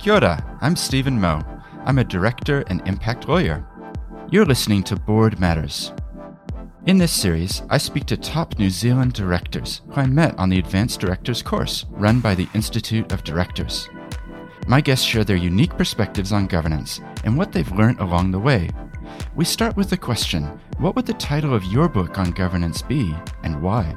Kia ora, I'm Steven Moe. I'm a director and impact lawyer. You're listening to Board Matters. In this series, I speak to top New Zealand directors who I met on the Advanced Directors course run by the Institute of Directors. My guests share their unique perspectives on governance and what they've learned along the way. We start with the question What would the title of your book on governance be, and why?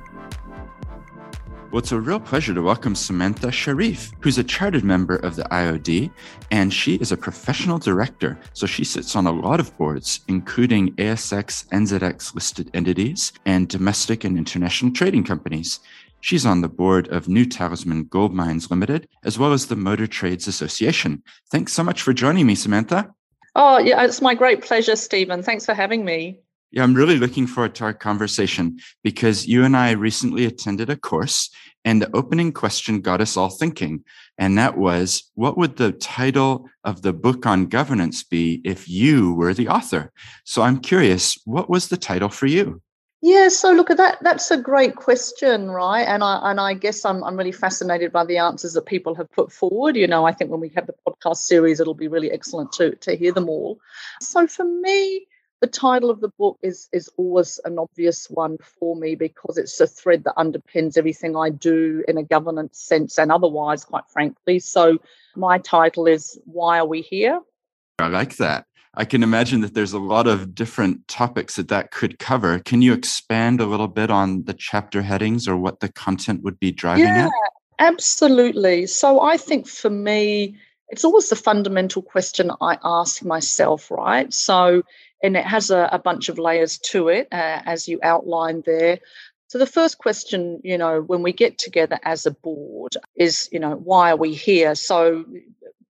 Well, it's a real pleasure to welcome Samantha Sharif, who's a chartered member of the IOD, and she is a professional director. So she sits on a lot of boards, including ASX, NZX listed entities, and domestic and international trading companies. She's on the board of New Talisman Gold Mines Limited, as well as the Motor Trades Association. Thanks so much for joining me, Samantha. Oh, yeah, it's my great pleasure, Steven. Thanks for having me. Yeah, I'm really looking forward to our conversation because you and I recently attended a course and the opening question got us all thinking. And that was, what would the title of the book on governance be if you were the author? So I'm curious, what was the title for you? Yeah, so look at that. That's a great question, right? And I and I guess I'm I'm really fascinated by the answers that people have put forward. You know, I think when we have the podcast series, it'll be really excellent to to hear them all. So for me, the title of the book is is always an obvious one for me because it's a thread that underpins everything I do in a governance sense and otherwise, quite frankly. So my title is Why Are We Here? I like that. I can imagine that there's a lot of different topics that that could cover. Can you expand a little bit on the chapter headings or what the content would be driving yeah, at? Absolutely. So I think for me, it's always the fundamental question I ask myself, right? So and it has a, a bunch of layers to it, uh, as you outlined there. So the first question, you know, when we get together as a board is, you know, why are we here? So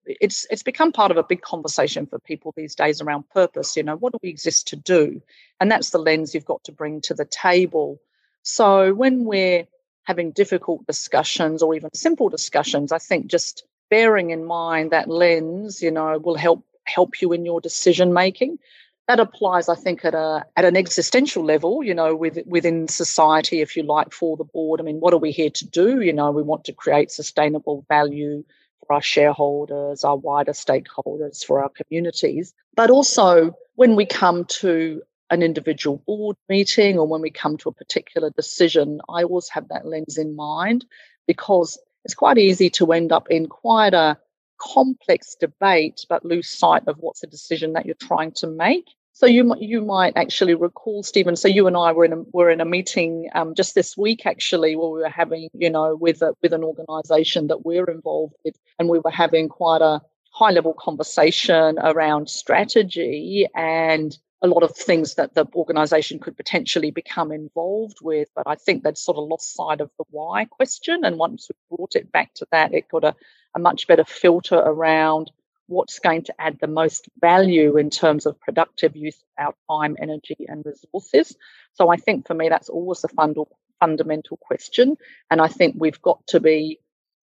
it's it's become part of a big conversation for people these days around purpose. You know, what do we exist to do? And that's the lens you've got to bring to the table. So when we're having difficult discussions or even simple discussions, I think just bearing in mind that lens, you know, will help help you in your decision making that applies, I think, at a at an existential level, you know, with, within society, if you like, for the board. I mean, what are we here to do? You know, we want to create sustainable value for our shareholders, our wider stakeholders, for our communities. But also, when we come to an individual board meeting or when we come to a particular decision, I always have that lens in mind because it's quite easy to end up in quite a complex debate, but lose sight of what's the decision that you're trying to make. So you you might actually recall, Steven. So you and I were in a were in a meeting um, just this week, actually, where we were having, you know, with a, with an organisation that we're involved with, and we were having quite a high level conversation around strategy and a lot of things that the organisation could potentially become involved with. But I think they'd sort of lost sight of the why question, and once we brought it back to that, it got a a much better filter around what's going to add the most value in terms of productive use of our time, energy, and resources. So I think for me, that's always a fund- fundamental question. And I think we've got to be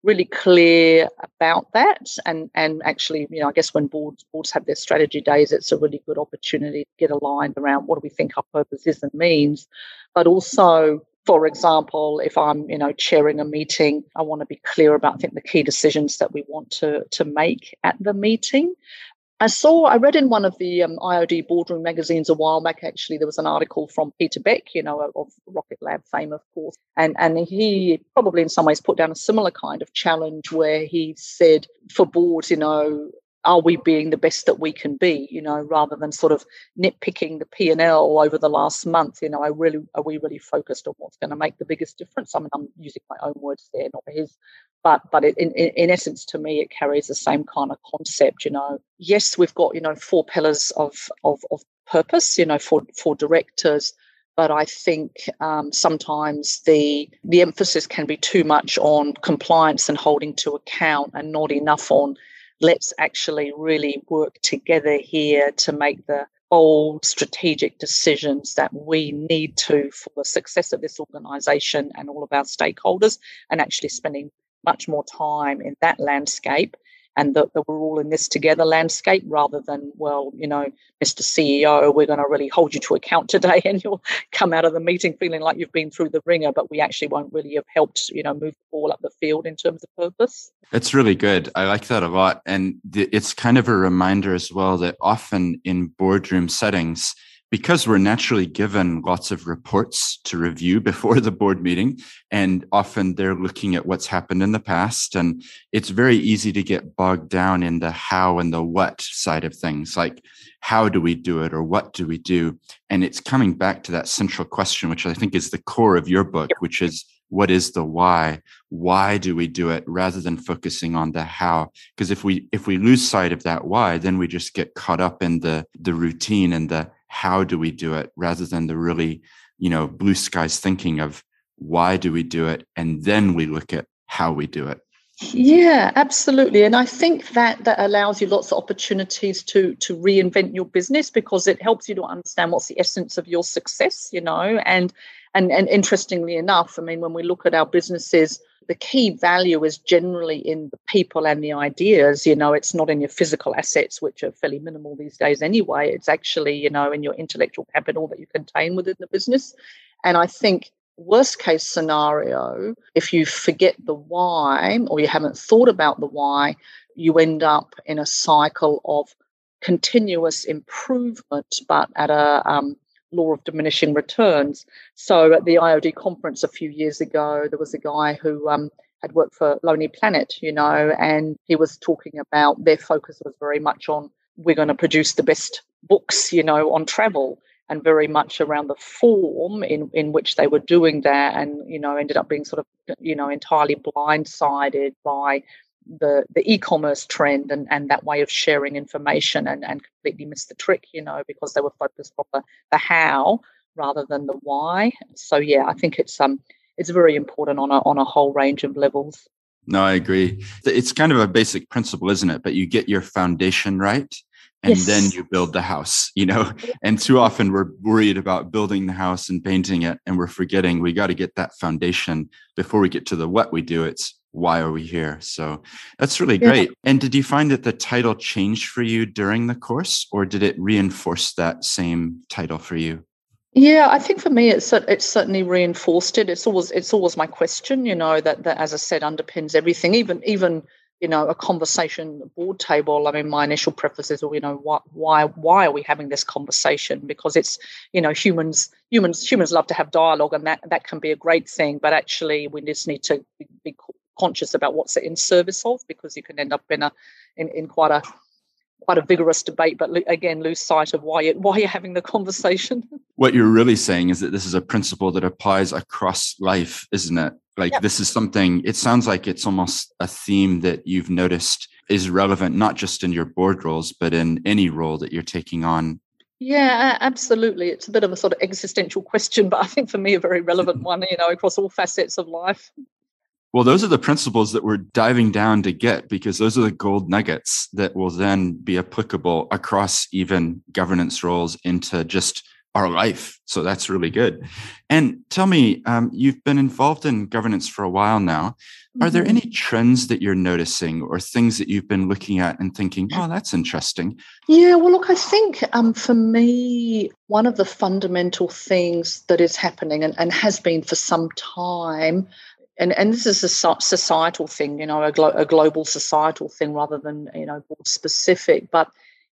really clear about that. And, and actually, you know, I guess when boards, boards have their strategy days, it's a really good opportunity to get aligned around what do we think our purpose is and means, but also for example, if I'm, you know, chairing a meeting, I want to be clear about, I think, the key decisions that we want to, to make at the meeting. I saw, I read in one of the um, IOD boardroom magazines a while back, actually, there was an article from Peter Beck, you know, of Rocket Lab fame, of course. And, and he probably in some ways put down a similar kind of challenge where he said for boards, you know, are we being the best that we can be you know rather than sort of nitpicking the p&l over the last month you know i really are we really focused on what's going to make the biggest difference i mean i'm using my own words there not his but but it, in, in essence to me it carries the same kind of concept you know. Yes we've got you know four pillars of of, of purpose you know for for directors but I think um, sometimes the the emphasis can be too much on compliance and holding to account, and not enough on let's actually really work together here to make the bold strategic decisions that we need to for the success of this organization and all of our stakeholders and actually spending much more time in that landscape and that, we're all in this together landscape rather than, well, you know, Mr. CEO, we're going to really hold you to account today and you'll come out of the meeting feeling like you've been through the ringer, but we actually won't really have helped, you know, move the ball up the field in terms of purpose. It's really good. I like that a lot. And it's kind of a reminder as well that often in boardroom settings, because we're naturally given lots of reports to review before the board meeting, and often they're looking at what's happened in the past. And it's very easy to get bogged down in the how and the what side of things, like how do we do it or what do we do? And it's coming back to that central question, which I think is the core of your book, which is what is the why why do we do it rather than focusing on the how because if we if we lose sight of that why then we just get caught up in the the routine and the how do we do it rather than the really you know blue skies thinking of why do we do it and then we look at how we do it. Yeah absolutely. And i think that that allows you lots of opportunities to to reinvent your business because it helps you to understand what's the essence of your success you know and and and interestingly enough i mean when we look at our businesses the key value is generally in the people and the ideas. You know, it's not in your physical assets, which are fairly minimal these days anyway. It's actually, you know, in your intellectual capital that you contain within the business. And I think worst case scenario, if you forget the why or you haven't thought about the why, you end up in a cycle of continuous improvement, but at a um, law of diminishing returns. So at the IOD conference a few years ago, there was a guy who um, had worked for Lonely Planet, you know, and he was talking about their focus was very much on we're going to produce the best books, you know, on travel and very much around the form in, in which they were doing that and, you know, ended up being sort of, you know, entirely blindsided by the the e-commerce trend and, and that way of sharing information and, and completely missed the trick, you know, because they were focused on the, the how rather than the why. So yeah, I think it's um it's very important on a on a whole range of levels. No, I agree. It's kind of a basic principle, isn't it? But you get your foundation right and yes. then you build the house, you know? And too often we're worried about building the house and painting it and we're forgetting we got to get that foundation before we get to the what we do. It's why are we here? So that's really great. Yeah. And did you find that the title changed for you during the course, or did it reinforce that same title for you? Yeah, I think for me, it's it's certainly reinforced it. It's always it's always my question, you know, that that as I said underpins everything. Even even you know a conversation board table. I mean, my initial preface is, well, you know, why why why are we having this conversation? Because it's you know humans humans humans love to have dialogue, and that that can be a great thing. But actually, we just need to be, be conscious about what's it in service of because you can end up in a in, in quite a quite a vigorous debate but again lose sight of why you, why you're having the conversation what you're really saying is that this is a principle that applies across life isn't it like yep. this is something it sounds like it's almost a theme that you've noticed is relevant not just in your board roles but in any role that you're taking on yeah, absolutely. It's a bit of a sort of existential question, but I think for me a very relevant one, you know, across all facets of life. Well, those are the principles that we're diving down to get because those are the gold nuggets that will then be applicable across even governance roles into just our life. So that's really good. And tell me, um, you've been involved in governance for a while now. Are there any mm-hmm. trends that you're noticing or things that you've been looking at and thinking, oh, that's interesting? Yeah, well, look, I think um, for me, one of the fundamental things that is happening and, and has been for some time and and this is a societal thing, you know, a, glo- a global societal thing rather than you know specific. But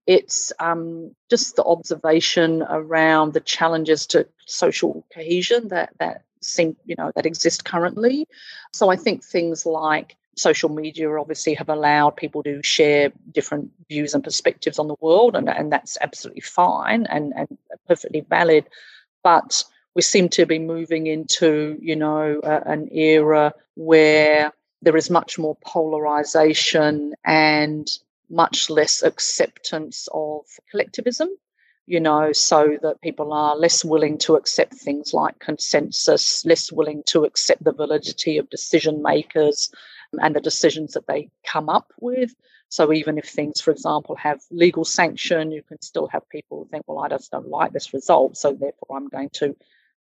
it's um, just the observation around the challenges to social cohesion that that seem you know that exist currently. So I think things like social media obviously have allowed people to share different views and perspectives on the world, and, and that's absolutely fine and, and perfectly valid. But we seem to be moving into, you know, uh, an era where there is much more polarization and much less acceptance of collectivism, you know, so that people are less willing to accept things like consensus, less willing to accept the validity of decision makers and the decisions that they come up with. So even if things, for example, have legal sanction, you can still have people think, well, I just don't like this result, so therefore I'm going to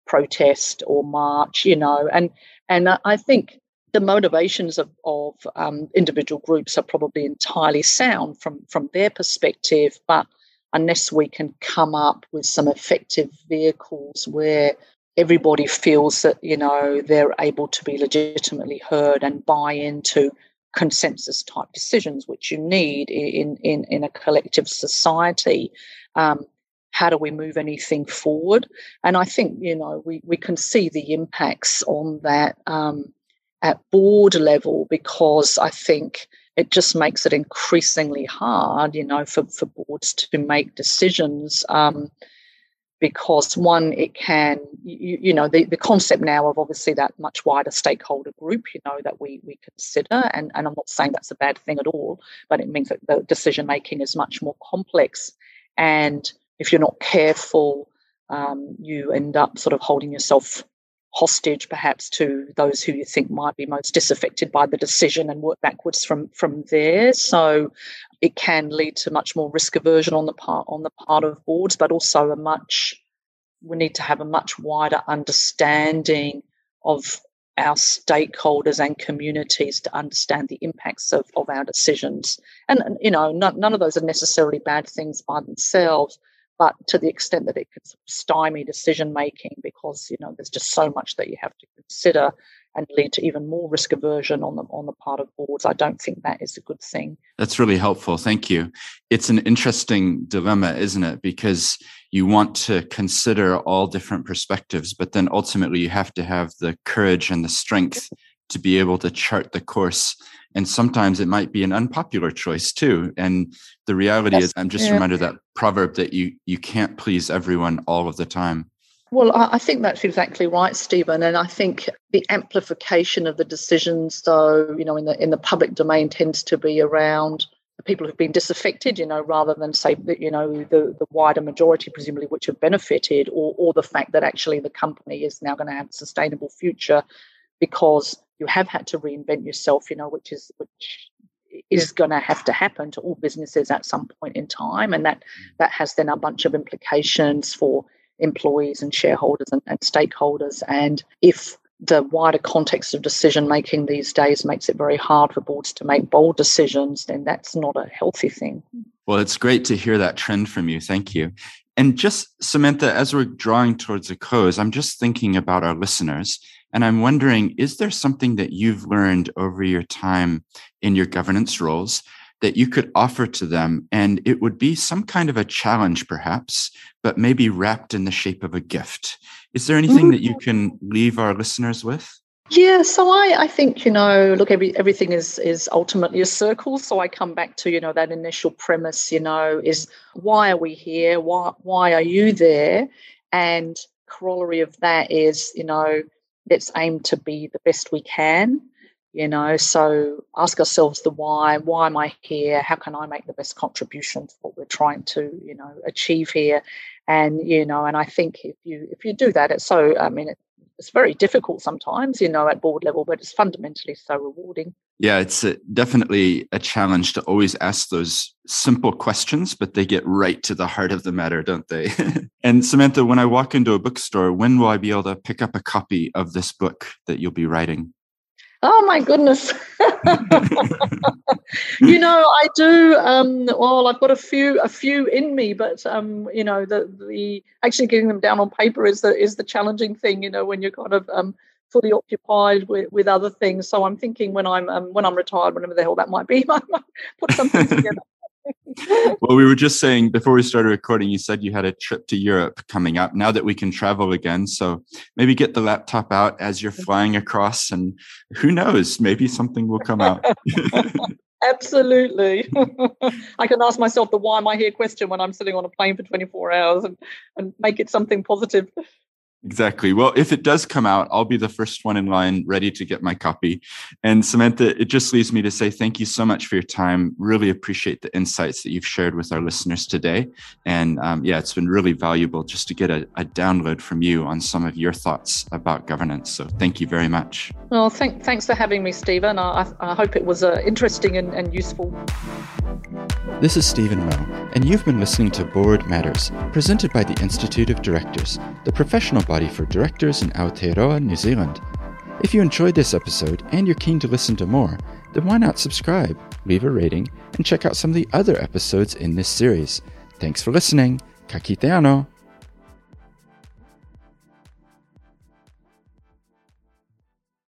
protest or march, you know, and and I think the motivations of, of um, individual groups are probably entirely sound from, from their perspective, but unless we can come up with some effective vehicles where everybody feels that you know they're able to be legitimately heard and buy into consensus type decisions which you need in in, in a collective society um, how do we move anything forward and i think you know we, we can see the impacts on that um, at board level because i think it just makes it increasingly hard you know for, for boards to make decisions um, because one, it can, you, you, know, the, the concept now of obviously that much wider stakeholder group, you know, that we we consider, and, and I'm not saying that's a bad thing at all, but it means that the decision making is much more complex. And if you're not careful, um, you end up sort of holding yourself hostage perhaps to those who you think might be most disaffected by the decision and work backwards from from there. So it can lead to much more risk aversion on the part on the part of boards but also a much we need to have a much wider understanding of our stakeholders and communities to understand the impacts of, of our decisions. And, you know none, none of those are necessarily bad things by themselves but to the extent that it could stymie decision making because you know there's just so much that you have to consider and lead to even more risk aversion on the on the part of boards. I don't think that is a good thing. That's really helpful. Thank you. It's an interesting dilemma, isn't it? Because you want to consider all different perspectives, but then ultimately you have to have the courage and the strength to be able to chart the course and sometimes it might be an unpopular choice too and the reality yes. is i'm just yeah. reminded that proverb that you you can't please everyone all of the time well i think that's exactly right steven and i think the amplification of the decisions though you know in the in the public domain tends to be around the people who've been disaffected, you know, rather than say, that, you know, the, the wider majority, presumably, which have benefited, or, or the fact that actually the company is now going to have a sustainable future because you have had to reinvent yourself, you know, which is which is going to have to happen to all businesses at some point in time, and that mm. that has then a bunch of implications for employees and shareholders and, and stakeholders. And if the wider context of decision making these days makes it very hard for boards to make bold decisions, then that's not a healthy thing. Well, it's great to hear that trend from you. Thank you. And just, Samantha, as we're drawing towards a close, I'm just thinking about our listeners and I'm wondering, is there something that you've learned over your time in your governance roles that you could offer to them? And it would be some kind of a challenge, perhaps, but maybe wrapped in the shape of a gift. Is there anything that you mm. can leave our listeners with? Yeah, so I, I think you know, look, every everything is is ultimately a circle. So I come back to you know that initial premise. You know, is why are we here? Why why are you there? And corollary of that is you know let's aim to be the best we can you know? So ask ourselves the why why am i here? How can i make the best contribution to what we're trying to you know achieve here? And you know and i think if you if you do that it's so i mean it, it's very difficult sometimes you know at board level but it's fundamentally so rewarding yeah, it's a, definitely a challenge to always ask those simple questions, but they get right to the heart of the matter, don't they? and Samantha, when I walk into a bookstore, when will I be able to pick up a copy of this book that you'll be writing? Oh my goodness. you know, I do um well I've got a few a few in me, but um, you know, the the actually getting them down on paper is the is the challenging thing, you know, when you're kind of um fully occupied with, with other things. So I'm thinking when I'm um, when I'm retired, whenever the hell that might be, I might put something together. well, we were just saying before we started recording, you said you had a trip to Europe coming up. Now that we can travel again, so maybe get the laptop out as you're mm-hmm. flying across, and who knows, maybe something will come out. Absolutely. I can ask myself the why am I here question when I'm sitting on a plane for 24 hours and, and make it something positive. Exactly. Well, if it does come out, I'll be the first one in line ready to get my copy. And Samantha, it just leaves me to say thank you so much for your time. Really appreciate the insights that you've shared with our listeners today. And um, yeah, it's been really valuable just to get a, a, download from you on some of your thoughts about governance. So thank you very much. Well, thank, thanks for having me, Steven. I, I hope it was uh, interesting and, and useful. This is Steven Moe, and you've been listening to Board Matters, presented by the Institute of Directors, the professional body for directors in Aotearoa, New Zealand. If you enjoyed this episode and you're keen to listen to more, then why not subscribe, leave a rating, and check out some of the other episodes in this series. Thanks for listening. Kakiteano!